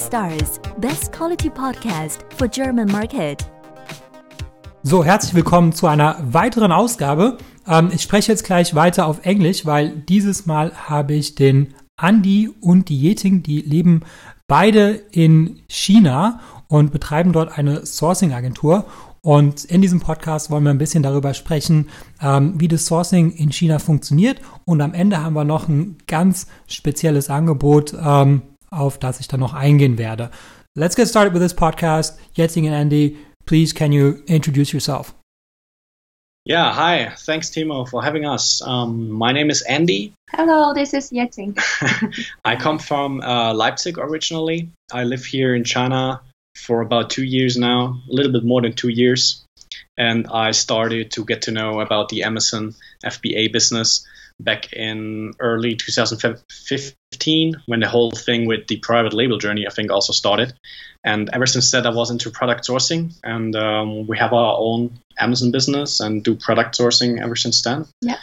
Stars, best quality podcast for German market. So, herzlich willkommen zu einer weiteren Ausgabe. Ähm, ich spreche jetzt gleich weiter auf Englisch, weil dieses Mal habe ich den Andy und die Yeting, die leben beide in China und betreiben dort eine Sourcing-Agentur. Und in diesem Podcast wollen wir ein bisschen darüber sprechen, ähm, wie das Sourcing in China funktioniert. Und am Ende haben wir noch ein ganz spezielles Angebot, ähm, auf das ich dann noch eingehen werde. Let's get started with this podcast. Yeting and Andy, please can you introduce yourself? Yeah, hi. Thanks, Timo, for having us. Um, my name is Andy. Hello, this is Yeting. I come from uh, Leipzig originally. I live here in China for about two years now, a little bit more than two years. And I started to get to know about the Amazon FBA business back in early 2015 when the whole thing with the private label journey, I think, also started. And ever since that, I was into product sourcing, and um, we have our own Amazon business and do product sourcing ever since then. Yeah.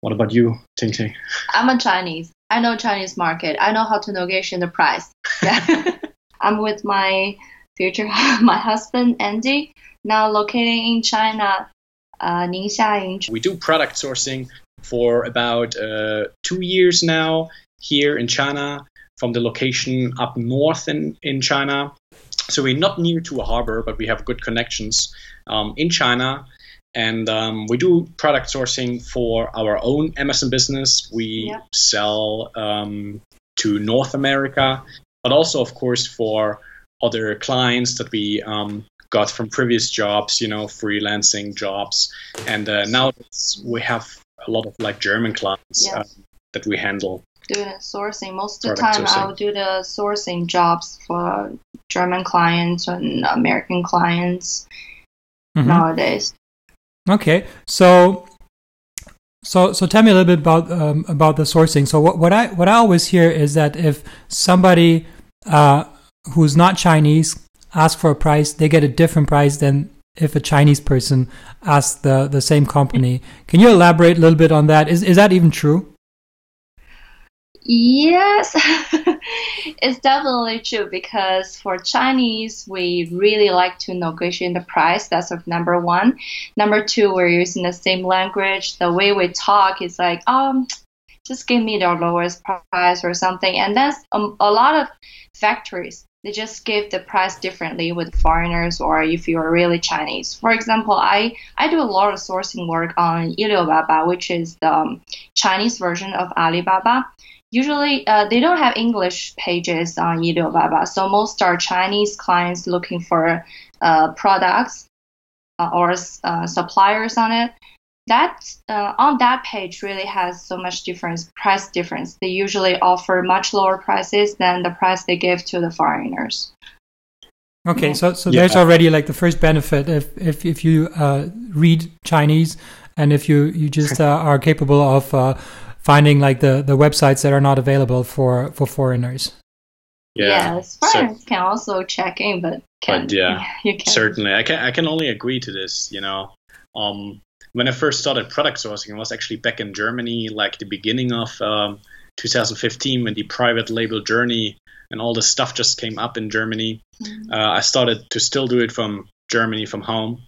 What about you, Ting Ting? I'm a Chinese. I know Chinese market. I know how to negotiate the price. Yeah. I'm with my future, my husband Andy, now located in China, uh, Ningxia in. We do product sourcing for about uh, two years now here in China from the location up north in, in China. So we're not near to a harbor, but we have good connections um, in China. And um, we do product sourcing for our own Amazon business. We Yeah. sell um, to North America, but also, of course, for other clients that we um, got from previous jobs, you know, freelancing jobs. And uh, now we have a lot of like German clients Yes. uh, that we handle. doing sourcing. Most of the time, sourcing. I'll do the sourcing jobs for German clients and American clients Mhm. nowadays. Okay, so so so tell me a little bit about um, about the sourcing. So what, what I what I always hear is that if somebody uh, who's not Chinese asks for a price, they get a different price than if a Chinese person asks the the same company. Can you elaborate a little bit on that? Is is that even true? Yes, it's definitely true because for Chinese, we really like to negotiate the price. That's number one. Number two, we're using the same language. The way we talk is like, um, just give me the lowest price or something. And that's um, a lot of factories. They just give the price differently with foreigners or if you are really Chinese. For example, I, I do a lot of sourcing work on Alibaba, which is the um, Chinese version of Alibaba usually uh, they don't have English pages on Alibaba, so most are Chinese clients looking for uh, products uh, or uh, suppliers on it. That uh, on that page really has so much difference, price difference. They usually offer much lower prices than the price they give to the foreigners. Okay, Yeah. so so Yeah. there's already like the first benefit if if if you uh, read Chinese and if you you just uh, are capable of uh, finding like the the websites that are not available for for foreigners. yeah. yes, cer- foreigners can also check in, but can But yeah, you can certainly. I can I can only agree to this. You know, um, when I first started product sourcing, it was actually back in Germany, like the beginning of um, 2015, when the private label journey and all this stuff just came up in Germany. Mhm. Uh, I started to still do it from Germany, from home,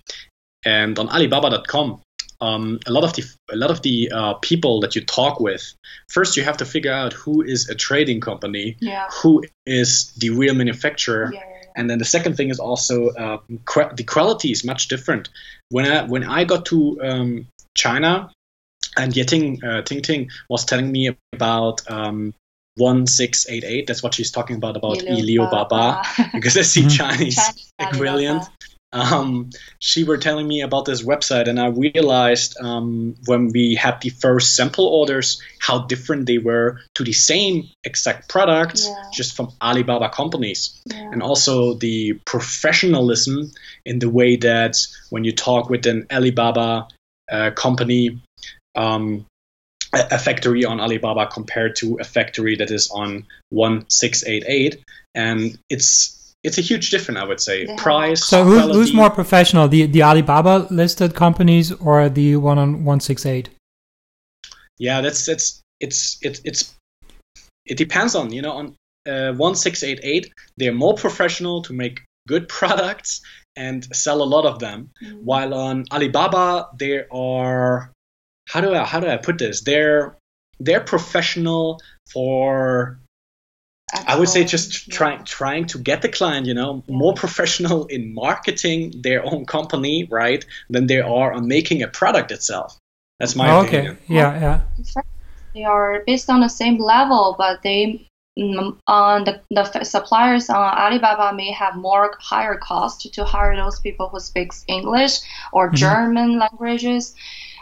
and on Alibaba.com. Um, a lot of the a lot of the uh, people that you talk with, first you have to figure out who is a trading company, yeah. who is the real manufacturer, yeah. and then the second thing is also uh, qu- the quality is much different. When I when I got to um, China, and Yeting uh, Ting Ting was telling me about um, one six eight eight. That's what she's talking about about Ilio Baba because I see Mhm. Chinese Chinese equivalent. Um, she were telling me about this website, and I realized um, when we had the first sample orders how different they were to the same exact products, Yeah. just from Alibaba companies Yeah. and also the professionalism in the way that when you talk with an Alibaba uh, company, um, a, a factory on Alibaba compared to a factory that is on 1688, and it's it's a huge difference, I would say. They have- Price, So who's, who's more professional, the the Alibaba listed companies or the one on one six eight? Yeah, that's that's it's it's it's it depends on you know on uh, 1688, they're more professional to make good products and sell a lot of them. Mm. While on Alibaba, there are how do I how do I put this? They're they're professional for I would say just trying trying to get the client, you know, more professional in marketing their own company, right, than they are on making a product itself. That's my Oh, okay. opinion. Yeah, yeah. they are based on the same level, but they mm, on the, the suppliers on Alibaba may have more higher cost to hire those people who speaks English or Mhm. German languages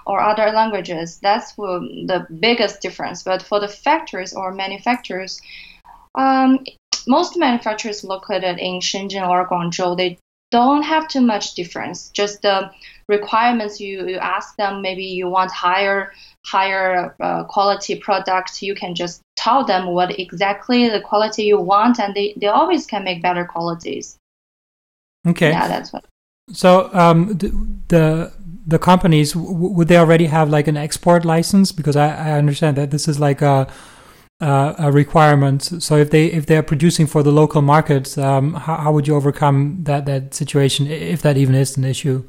or other languages. That's the biggest difference. But for the factories or manufacturers, um, most manufacturers located in Shenzhen or Guangzhou, they don't have too much difference. Just the requirements you, you ask them, maybe you want higher higher uh, quality product, you can just tell them what exactly the quality you want, and they, they always can make better qualities. Okay. Yeah, that's what. So um, the, the the companies w- would they already have like an export license? Because I, I understand that this is like a a a requirement. So if they if they are producing for the local market, um, how, how would you overcome that that situation if that even is an issue?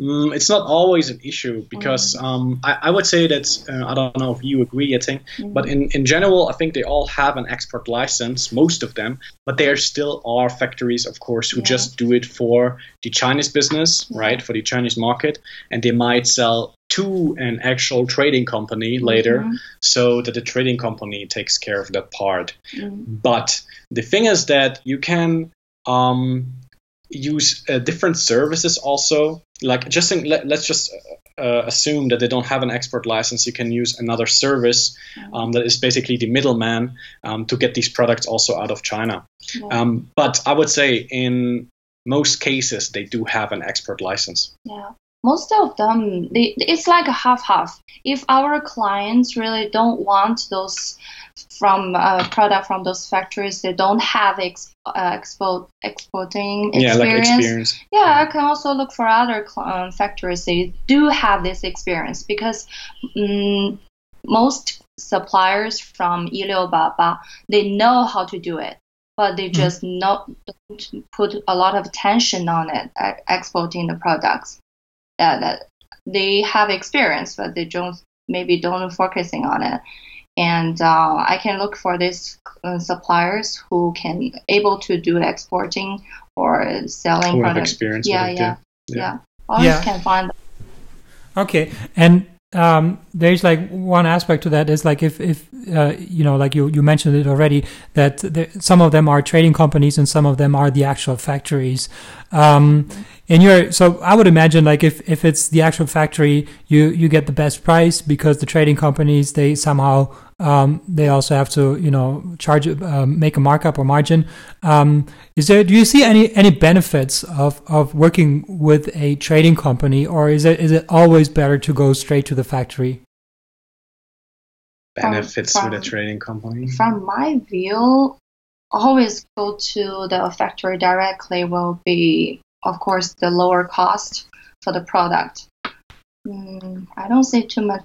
Mm, it's not always an issue because um, I, I would say that uh, I don't know if you agree, Yating, but in, in general, I think they all have an export license, most of them, but there still are factories, of course, who Yeah. just do it for the Chinese business, Yeah. right, for the Chinese market, and they might sell to an actual trading company later Mhm. so that the trading company takes care of that part. Mhm. But the thing is that you can um, use uh, different services also. Like just in, let, let's just uh, assume that they don't have an export license. You can use another service um, that is basically the middleman um, to get these products also out of China. Yeah. Um, but I would say in most cases they do have an export license. Yeah, most of them, they, it's like a half-half. If our clients really don't want those from uh, product from those factories, they don't have ex, uh, export exporting experience. Yeah, like experience. Yeah, I can also look for other cl- um, factories. They do have this experience because mm most suppliers from Ilio Baba they know how to do it, but they just not don't put a lot of attention on it, e- exporting the products. That that they have experience, but they don't maybe don't focusing on it. And uh, I can look for these uh, suppliers who can able to do exporting or selling Who have experience Yeah, with it, yeah, yeah. yeah. Always Yeah. can find. Okay, and um, there's like one aspect to that is like if if uh, you know like you you mentioned it already that there, some of them are trading companies and some of them are the actual factories. Um, in your so I would imagine like if if it's the actual factory, you you get the best price because the trading companies they somehow um, they also have to you know charge um, make a markup or margin. Um, is there do you see any any benefits of of working with a trading company, or is it is it always better to go straight to the factory? Benefits from- with a trading company. From my view, always go to the factory directly will be, of course, the lower cost for the product. Mm, I don't see too much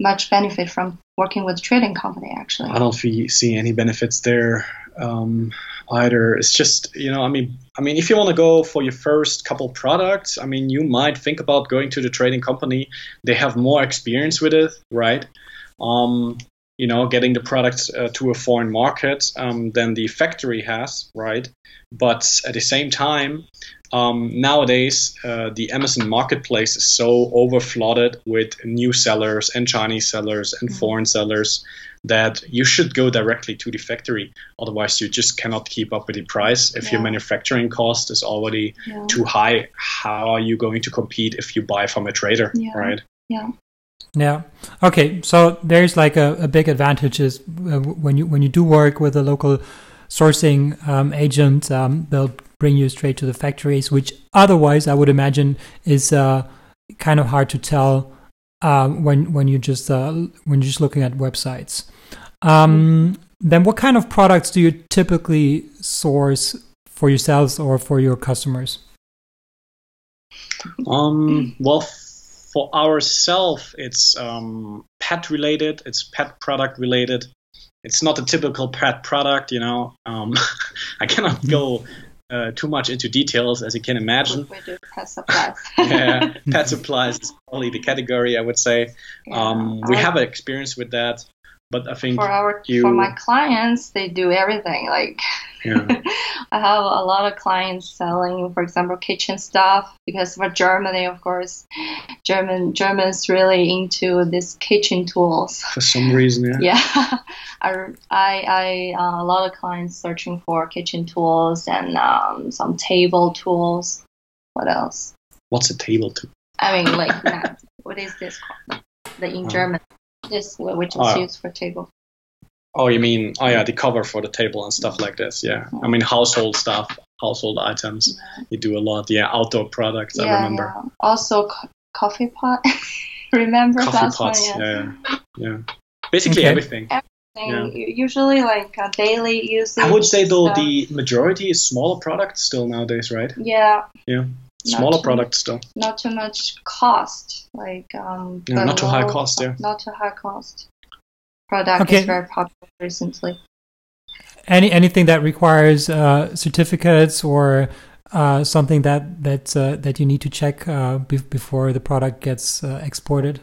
much benefit from working with trading company actually. I don't see any benefits there um, either. It's just you know, I mean, I mean, if you want to go for your first couple products, I mean, you might think about going to the trading company. They have more experience with it, right? Um, you know, getting the products uh, to a foreign market um, than the factory has, right? But at the same time, um, nowadays uh, the Amazon marketplace is so overflooded with new sellers and Chinese sellers and Mhm. foreign sellers that you should go directly to the factory. Otherwise, you just cannot keep up with the price. If your manufacturing cost is already Yeah. too high, how are you going to compete if you buy from a trader, Yeah. right? Yeah. Yeah. Okay. So there's like a, a big advantage is uh, when you when you do work with a local sourcing um, agent, um, they'll bring you straight to the factories, which otherwise I would imagine is uh, kind of hard to tell um, when when you just uh, when you're just looking at websites. Um, then, what kind of products do you typically source for yourselves or for your customers? Um, well, for ourselves, it's um, pet related, it's pet product related. it's not a typical pet product, you know. Um, I cannot go uh, too much into details, as you can imagine. We do pet supplies. yeah, pet supplies is probably the category I would say. Um, we I- have experience with that, but I think for our you- for my clients, they do everything. Like yeah, I have a lot of clients selling, for example, kitchen stuff because for Germany, of course, German Germans really into these kitchen tools. for some reason, yeah. Yeah, I, I, I uh, a lot of clients searching for kitchen tools and um, some table tools. What else? What's a table to? I mean, like. What is this called? The in Oh. German, this which is Oh. used for table. Oh, you mean oh yeah, the cover for the table and stuff like this. Yeah, I mean household stuff, household items. You do a lot. Yeah, outdoor products. I remember. yeah. Also, co- coffee pot. Remember Coffee last pots. one? Yeah, yeah, yeah. Basically Okay. everything. Yeah. Usually, like uh, daily usage. I would say though stuff. the majority is smaller products still nowadays, right? yeah, Yeah, Not smaller too- products still. not too much cost. Like um, Yeah, not too high cost, yeah. Not too high cost. Product Okay. is very popular recently. Any anything that requires uh, certificates or uh, something that that uh, that you need to check uh, be- before the product gets uh, exported.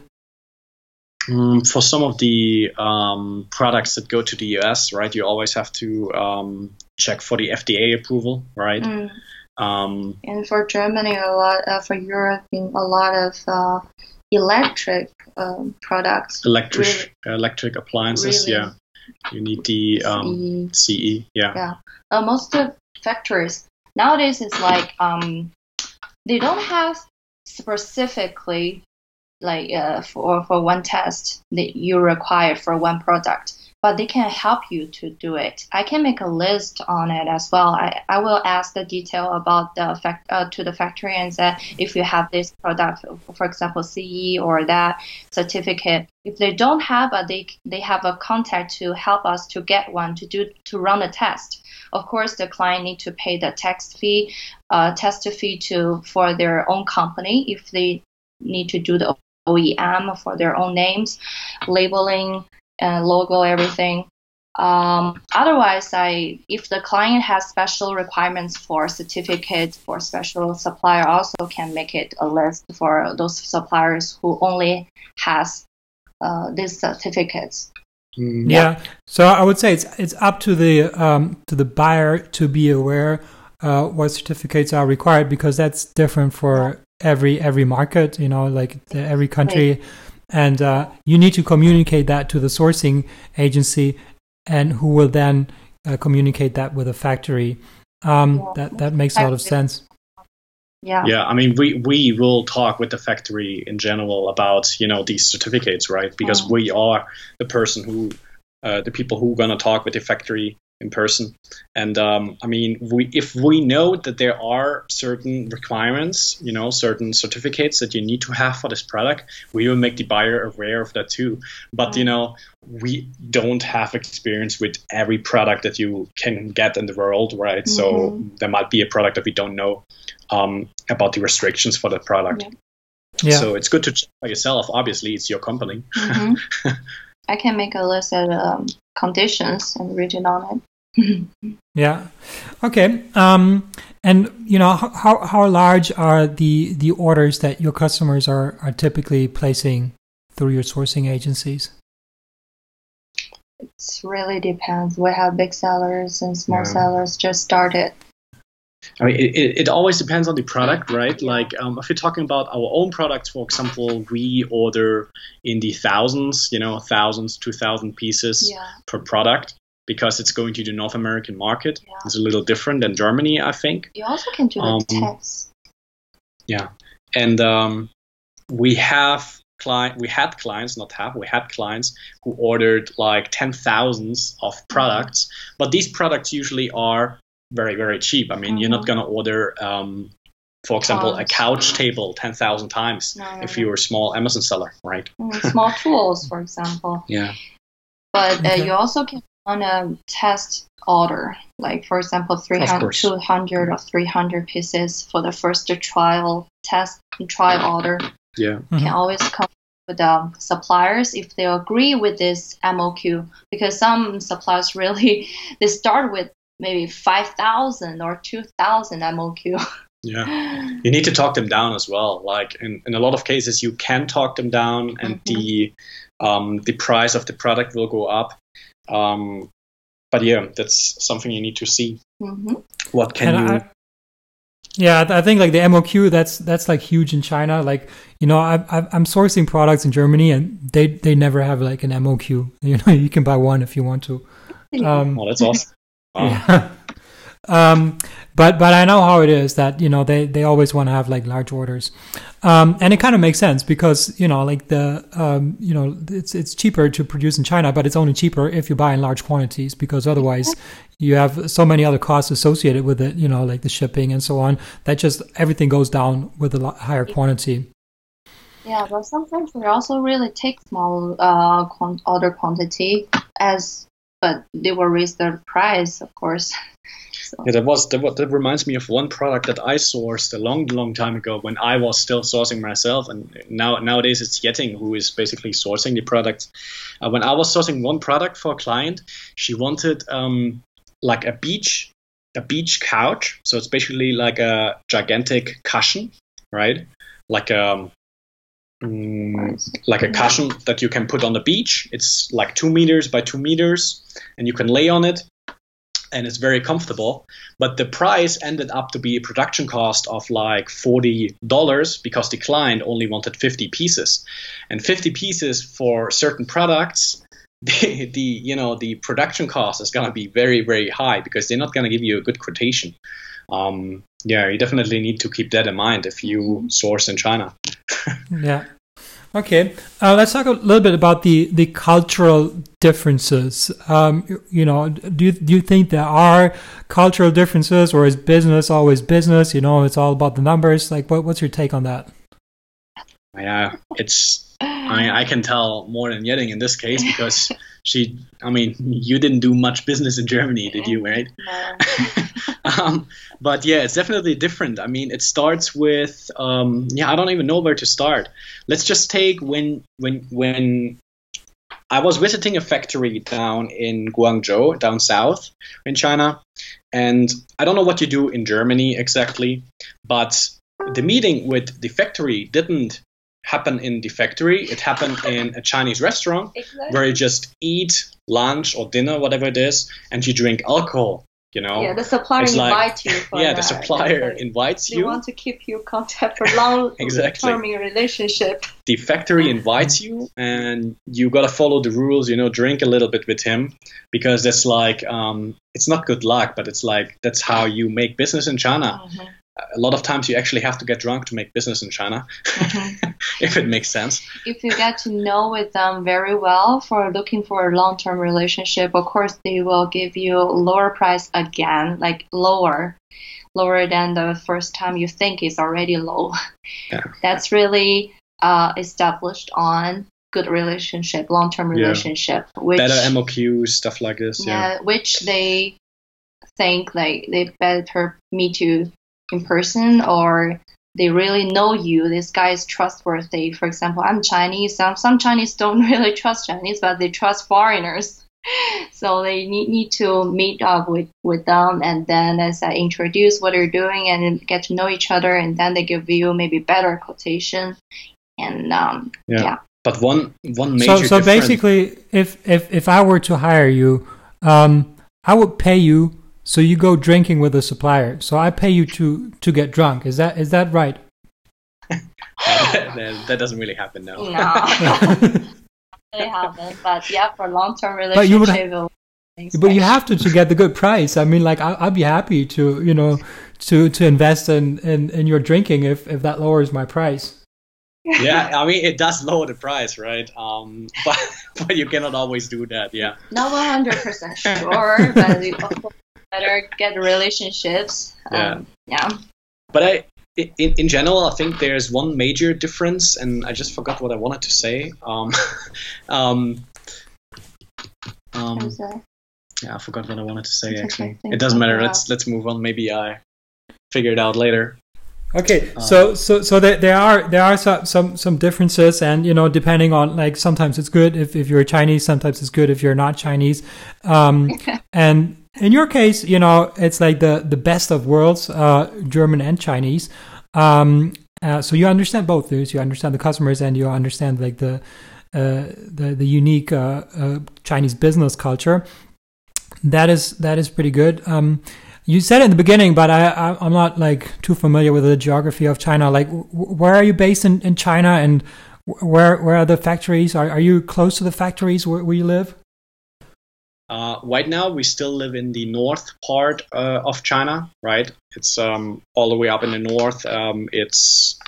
Mm, for some of the um, products that go to the US, right, you always have to um, check for the FDA approval, right? Mm. Um, And for Germany, a lot. Uh, for Europe, a lot of uh, electric um, products. electric electric appliances, Really? yeah, you need the um, CE. CE, yeah. Yeah. Uh, most of factories nowadays it's like um, they don't have specifically like uh, for for one test that you require for one product, but they can help you to do it. I can make a list on it as well. I, I will ask the detail about the fact uh, to the factory and say if you have this product, for example, CE or that certificate. If they don't have it, they they have a contact to help us to get one to do to run a test. Of course, the client need to pay the tax fee, uh, test fee to for their own company if they need to do the OEM for their own names, labeling, uh, logo, everything. Um, otherwise, I if the client has special requirements for certificate for special supplier, also can make it a list for those suppliers who only has uh, these certificates. Mm, Yeah. So I would say it's it's up to the um, to the buyer to be aware uh, what certificates are required because that's different for every every market. You know, like the, every country, and uh, you need to communicate that to the sourcing agency, and who will then uh, communicate that with the factory. Um, Yeah. That that makes a lot of sense. Yeah. Yeah, I mean, we, we will talk with the factory in general about you know these certificates, right? Because Mm. we are the person who, uh, the people who are gonna talk with the factory in person. And um, I mean, we if we know that there are certain requirements, you know, certain certificates that you need to have for this product, we will make the buyer aware of that too. But you Mm. know, we don't have experience with every product that you can get in the world, right? So Mhm. there might be a product that we don't know um, about the restrictions for the product. Yeah. Yeah. So it's good to check by yourself. Obviously, it's your company. hmm I can make a list of um, conditions and read it on it. Yeah. Okay. Um, and you know how how large are the the orders that your customers are are typically placing through your sourcing agencies? It really depends. We have big sellers and small Yeah. sellers just started. I mean, it, it, always depends on the product, right? Like, um, if you're talking about our own products, for example, we order in the thousands, you know, thousands, two thousand pieces Yeah. per product because it's going to the North American market. Yeah. It's a little different than Germany, I think. You also can do the Um, tests. Yeah, and um, we have client we had clients not have we had clients who ordered like ten thousands of products but these products usually are very very cheap. I mean you're not going to order um, for example a couch table 10,000 times No, no, if you're a small amazon seller right? Mm, small tools, for example. yeah. But uh, Okay. you also can on a test order, like for example, 300, 200 or 300 pieces for the first trial test and trial order. yeah. Can always come with the suppliers if they agree with this MOQ because some suppliers really they start with maybe 5000 or 2000 MOQ. Yeah, you need to talk them down as well. Like in, in a lot of cases, you can talk them down, and Mhm. the um, the price of the product will go up. Um, but yeah, that's something you need to see. hmm What can And you? I- yeah, I- I think like the MOQ that's that's like huge in China. Like you know, I, I, I'm sourcing products in Germany, and they they never have like an MOQ. You know, you can buy one if you want to. Um, well, that's awesome. Wow. Yeah. um, but but I know how it is that you know they they always want to have like large orders, um, and it kind of makes sense because you know like the um, you know it's it's cheaper to produce in China, but it's only cheaper if you buy in large quantities because otherwise you have so many other costs associated with it. You know like the shipping and so on. That just everything goes down with a lot higher quantity. Yeah, but sometimes we also really take small uh, quant- order quantity as, but they will raise their price, of course. So, Yeah, that was that, that reminds me of one product that I sourced a long, long time ago when I was still sourcing myself, and now nowadays it's Yeting who is basically sourcing the products. Uh, when I was sourcing one product for a client, she wanted um, like a beach, a beach couch. So it's basically like a gigantic cushion, right? Like a mm, like a cushion that you can put on the beach. It's like two meters by two meters, and you can lay on it, and it's very comfortable. But the price ended up to be a production cost of like forty dollars because the client only wanted fifty pieces, and fifty pieces for certain products. The, the you know the production cost is gonna be very very high because they're not gonna give you a good quotation. Um, yeah, you definitely need to keep that in mind if you source in China. Yeah. Okay. Uh, let's talk a little bit about the, the cultural differences. Um, you- you know, do you, do you think there are cultural differences, or is business always business? You know, it's all about the numbers. Like, what, what's your take on that? Yeah, it's. I I can tell more than Yeting in this case because she. I mean, you didn't do much business in Germany, did you? Right? no. um, but yeah, it's definitely different. I mean, it starts with. Um, yeah, I don't even know where to start. Let's just take when when when. I was visiting a factory down in Guangzhou, down south in China, and I don't know what you do in Germany exactly, but the meeting with the factory didn't happen in the factory. It happened in a Chinese restaurant Exactly. where you just eat lunch or dinner, whatever it is, and you drink alcohol. You know, Yeah, the supplier It's like- invites you for yeah, the supplier They- invites They you. want to keep you contact for long Exactly. term relationship. the factory invites you and you gotta follow the rules you know drink a little bit with him because that's like um, it's not good luck but it's like that's how you make business in china Mhm, a lot of times you actually have to get drunk to make business in china mhm. if it makes sense if you get to know with them very well for looking for a long-term relationship of course they will give you lower price again like lower lower than the first time you think is already low Yeah. that's really uh, established on good relationship long-term Yeah. relationship which better moq stuff like this yeah, yeah, which they think like they better me you in person or they really know you. This guy is trustworthy. For example, I'm Chinese. Some some Chinese don't really trust Chinese, but they trust foreigners. So they need, need to meet up with, with them and then as I introduce what they're doing and get to know each other and then they give you maybe better quotation and um, Yeah. yeah. but one one So, major so difference- basically, if, if, if I were to hire you, um, I would pay you so you go drinking with a supplier. So I pay you to, to get drunk. Is that is that right? that, that doesn't really happen now No. really happen. But yeah, for long term But you would- relationship, it will be But you have to to get the good price. I mean, like I, I'd be happy to you know to to invest in, in, in your drinking if, if that lowers my price. yeah i mean it does lower the price right um but but you cannot always do that yeah not one hundred percent sure, but you of course better get relationships. Yeah. Um, yeah. But I, in, in general, I think there's one major difference, and I just forgot what I wanted to say. Um, um, um, yeah, I forgot what I wanted to say. It's Actually, think it doesn't matter. Let's let's move on. Maybe I figure it out later. Okay, so so so there, there are there are some, some some differences, and you know, depending on like sometimes it's good if, if you're Chinese, sometimes it's good if you're not Chinese, um, and in your case, you know, it's like the the best of worlds, uh, German and Chinese. Um, uh, so you understand both those. You understand the customers, and you understand like the uh, the the unique uh, uh, Chinese business culture. That is that is pretty good. Um, you said in the beginning, but I, I am not like too familiar with the geography of China. Like, where are you based in, in China, and where where are the factories? Are are you close to the factories where, where you live? Uh, right now, we still live in the north part uh, of China, right? It's um, all the way up in the north. Um, it's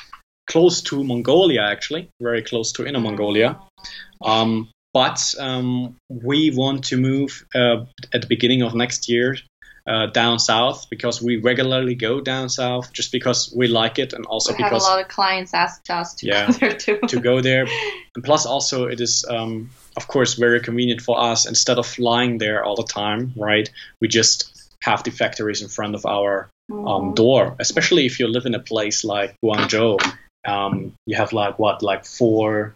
close to Mongolia, actually, very close to Inner Mongolia. Um, but um, we want to move uh, at the beginning of next year uh, down south because we regularly go down south just because we like it and also we because have a lot of clients asked us to Yeah, go there too. to go there. And plus, also, it is, um, of course, very convenient for us. Instead of flying there all the time, right? We just have the factories in front of our um, Mhm. door. Especially if you live in a place like Guangzhou, um, you have like what, like four.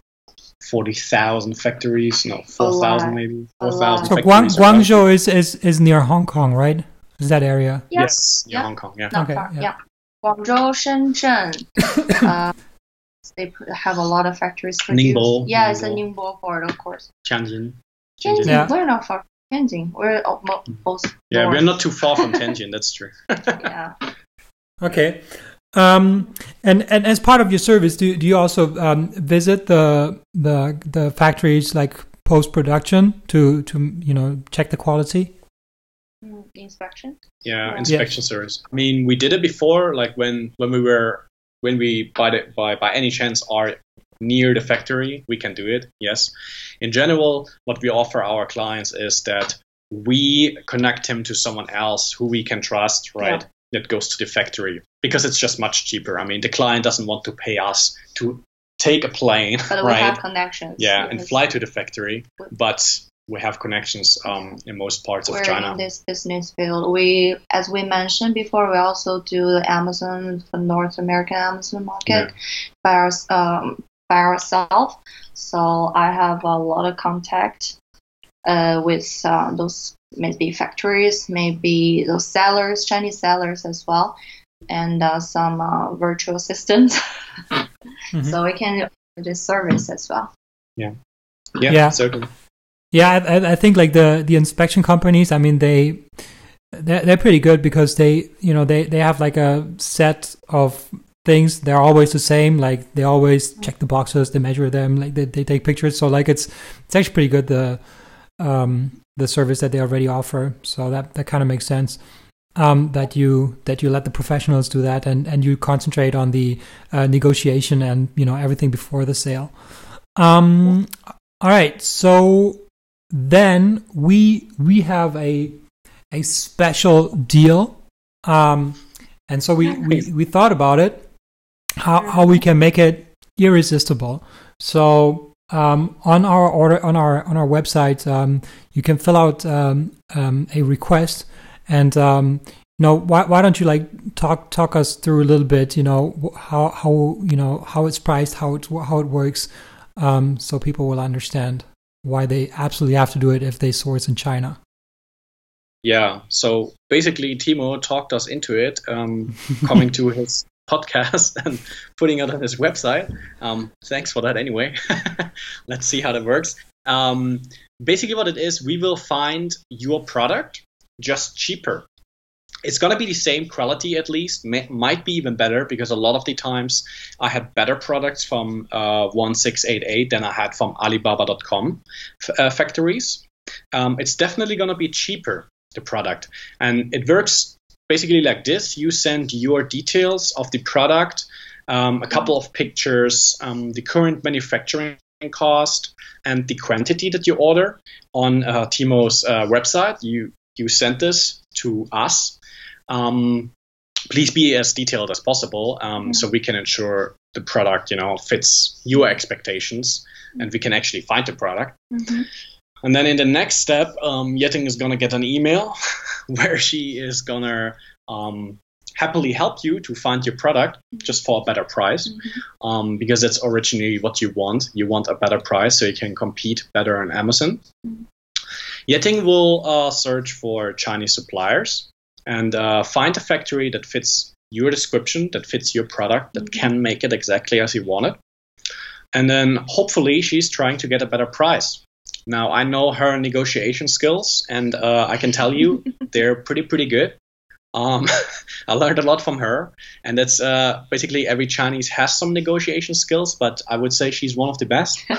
40,000 factories, no, 4,000 maybe. 4,000 lot. So factories Guang, around. Guangzhou is, is is near Hong Kong, right? Is that area? Yeah. Yes, yeah, Yeah. Hong Kong, yeah. Not Okay, far. yeah. Yeah. Guangzhou, Shenzhen. uh, they have a lot of factories. produce- Ningbo, Yeah, it's a Ningbo. Ningbo port, of course. Tianjin. Tianjin, Yeah. we're not far. from Tianjin, we're al- mo- both. Yeah, north. we're not too far from Tianjin, that's true. Yeah. Okay. Um, and, and as part of your service, do, do you also um, visit the the the factories like post production to to you know check the quality? Mm, Inspection. yeah, Yeah. inspection service. I mean, we did it before, like when when we were when we by the, by by any chance are near the factory, we can do it. Yes. In general, what we offer our clients is that we connect him to someone else who we can trust, right? That goes to the factory because it's just much cheaper. I mean, the client doesn't want to pay us to take a plane, But we right? have connections. yeah, and fly to the factory, but we have connections um, in most parts of We're China. in this business field. We, as we mentioned before, we also do the Amazon, the North American Amazon market by our, um, by ourselves. So I have a lot of contact uh, with uh, those maybe factories, maybe those sellers, Chinese sellers as well, and uh, some uh, virtual assistants. Mhm. So we can do this service as well. Yeah. yeah, Yeah. certainly. Yeah, I, I- think like the the inspection companies. I mean, they they're, they're pretty good because they you know they they have like a set of things. They're always the same. Like they always check the boxes, they measure them, like they, they take pictures. So like it's it's actually pretty good the um the service that they already offer. So that that kind of makes sense. Um, that you that you let the professionals do that and and you concentrate on the uh, negotiation and you know everything before the sale. Um, all right, so then we we have a a special deal, um, and so we, we we thought about it how how we can make it irresistible. So um, on our order on our on our website, um, you can fill out um, um, a request, and um, you know why why don't you like talk talk us through a little bit? You know how how you know how it's priced, how it how it works, um, so people will understand why they absolutely have to do it if they source in China. Yeah. So basically, Timo talked us into it, um, coming to his podcast and putting it on his website. Um, thanks for that, anyway. Let's see how that works. Um, basically, what it is, we will find your product just cheaper. It's gonna be the same quality at least, may, might be even better because a lot of the times I had better products from uh, 1688 than I had from Alibaba.com f- uh, factories. Um, it's definitely gonna be cheaper the product. And it works basically like this you send your details of the product, um, a couple of pictures, um, the current manufacturing cost, and the quantity that you order on uh, Timo's uh, website. You, you send this to us. Um, please be as detailed as possible um, so we can ensure the product you know fits your expectations and we can actually find the product Mhm. and then in the next step, um, Yeting is gonna get an email where she is gonna um, happily help you to find your product just for a better price Mm-hmm. um, because that's originally what you want. You want a better price so you can compete better on Amazon. Mhm. Yeting will uh, search for Chinese suppliers and uh, find a factory that fits your description, that fits your product, that Mhm. can make it exactly as you want it. And then hopefully she's trying to get a better price. Now I know her negotiation skills, and uh, I can tell you they're pretty pretty good. Um, I learned a lot from her, and that's uh, basically every Chinese has some negotiation skills, but I would say she's one of the best.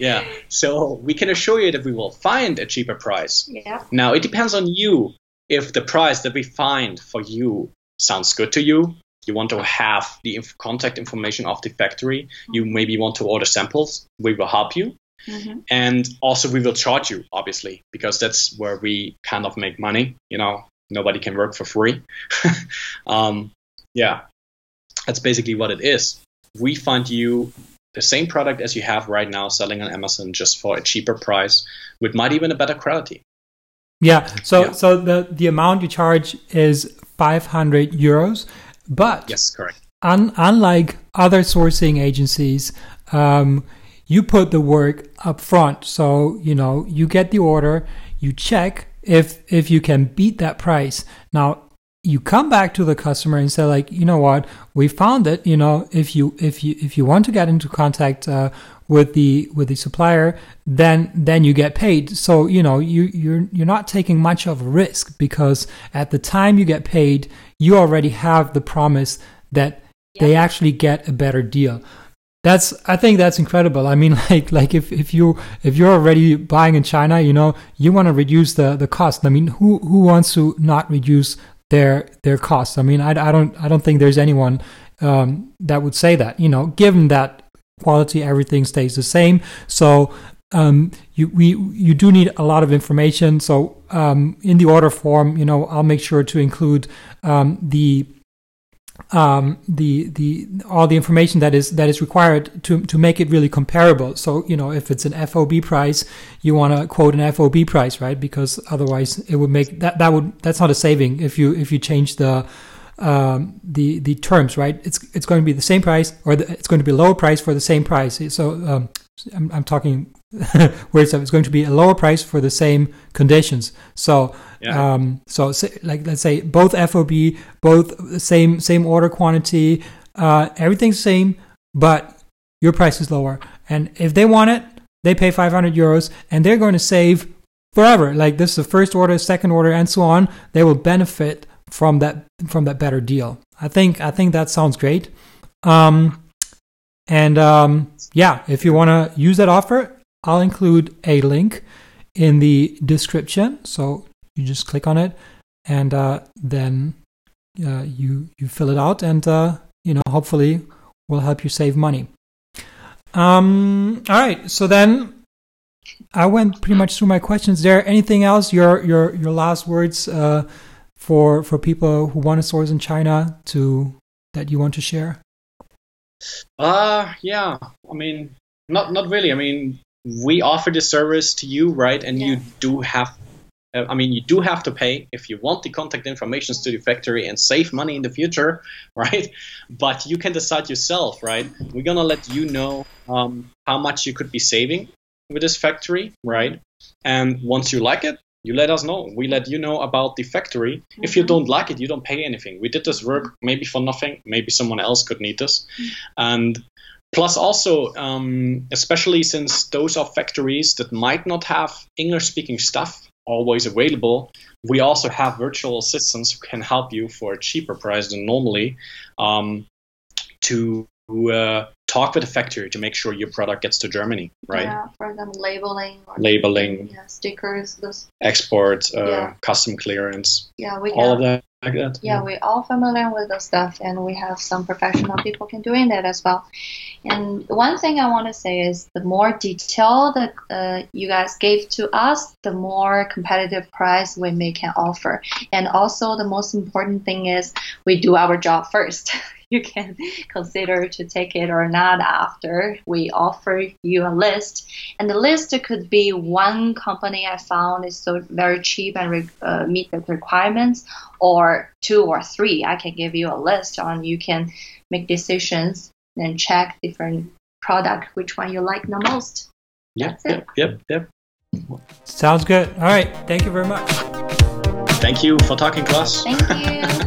yeah, so we can assure you that we will find a cheaper price. Yeah. Now it depends on you if the price that we find for you sounds good to you. You want to have the inf- contact information of the factory. You maybe want to order samples. We will help you. Mm-hmm. And also, we will charge you, obviously, because that's where we kind of make money. You know, nobody can work for free. um, yeah, that's basically what it is. We find you the same product as you have right now selling on Amazon just for a cheaper price with might even a better quality. Yeah. So Yeah. so the the amount you charge is 500 euros, but Yes, correct. un, unlike other sourcing agencies, um, you put the work up front. So you know you get the order, you check if if you can beat that price. Now you come back to the customer and say like, you know what, we found it. You know, if you if you if you want to get into contact uh, with the with the supplier, then then you get paid. So you know you you're you're not taking much of a risk because at the time you get paid, you already have the promise that they actually get a better deal. That's I think that's incredible. I mean, like like if, if you if you're already buying in China, you know, you want to reduce the the cost. I mean, who who wants to not reduce their their costs? I mean, I, I don't I don't think there's anyone um, that would say that. You know, given that quality, everything stays the same. So um, you we you do need a lot of information. So um, in the order form, you know, I'll make sure to include um, the um, the the all the information that is that is required to to make it really comparable. So you know if it's an FOB price, you want to quote an FOB price, right? Because otherwise it would make that that would that's not a saving if you if you change the um, the the terms, right? It's it's going to be the same price or the, it's going to be lower price for the same price. So um, I'm I'm talking words of it's going to be a lower price for the same conditions. So Yeah. um, so say, like let's say both FOB, both same same order quantity, uh, everything's same, but your price is lower. And if they want it, they pay 500 euros, and they're going to save forever. Like this is the first order, second order, and so on. They will benefit from that from that better deal. I think I think that sounds great. Um, and um, yeah, if you want to use that offer, I'll include a link in the description. So you just click on it, and uh, then uh, you you fill it out, and uh, you know hopefully will help you save money. Um, all right, so then I went pretty much through my questions. Is there anything else? Your your your last words uh, for for people who want to source in China to that you want to share? Uh, yeah. I mean, not not really. I mean, we offer the service to you, right? And you do have. uh, I mean, you do have to pay if you want the contact information to the factory and save money in the future, right? But you can decide yourself, right? We're gonna let you know um, how much you could be saving with this factory, right? And once you like it, you let us know. We let you know about the factory. If you Mhm. don't like it, you don't pay anything. We did this work maybe for nothing. Maybe someone else could need this. And plus, also, um, especially since those are factories that might not have English speaking staff always available, we also have virtual assistants who can help you for a cheaper price than normally um, to uh, talk with the factory to make sure your product gets to Germany, right? Yeah, for example, labeling or Labeling, yeah, stickers, those. export, uh, Yeah. custom clearance, Yeah, we all have, of that. Like that. Yeah, we're all familiar with those stuff, and we have some professional people can doing that as well. And one thing I want to say is the more detail that uh, you guys gave to us, the more competitive price we may can offer. And also, the most important thing is we do our job first. you can consider to take it or not after we offer you a list. And the list could be one company I found is so very cheap and re- uh, meet the requirements, or two or three. I can give you a list on you can make decisions and check different product which one you like the most. Yep, yep, yep, yep. Sounds good. All right. Thank you very much. Thank you for talking to us. Thank you.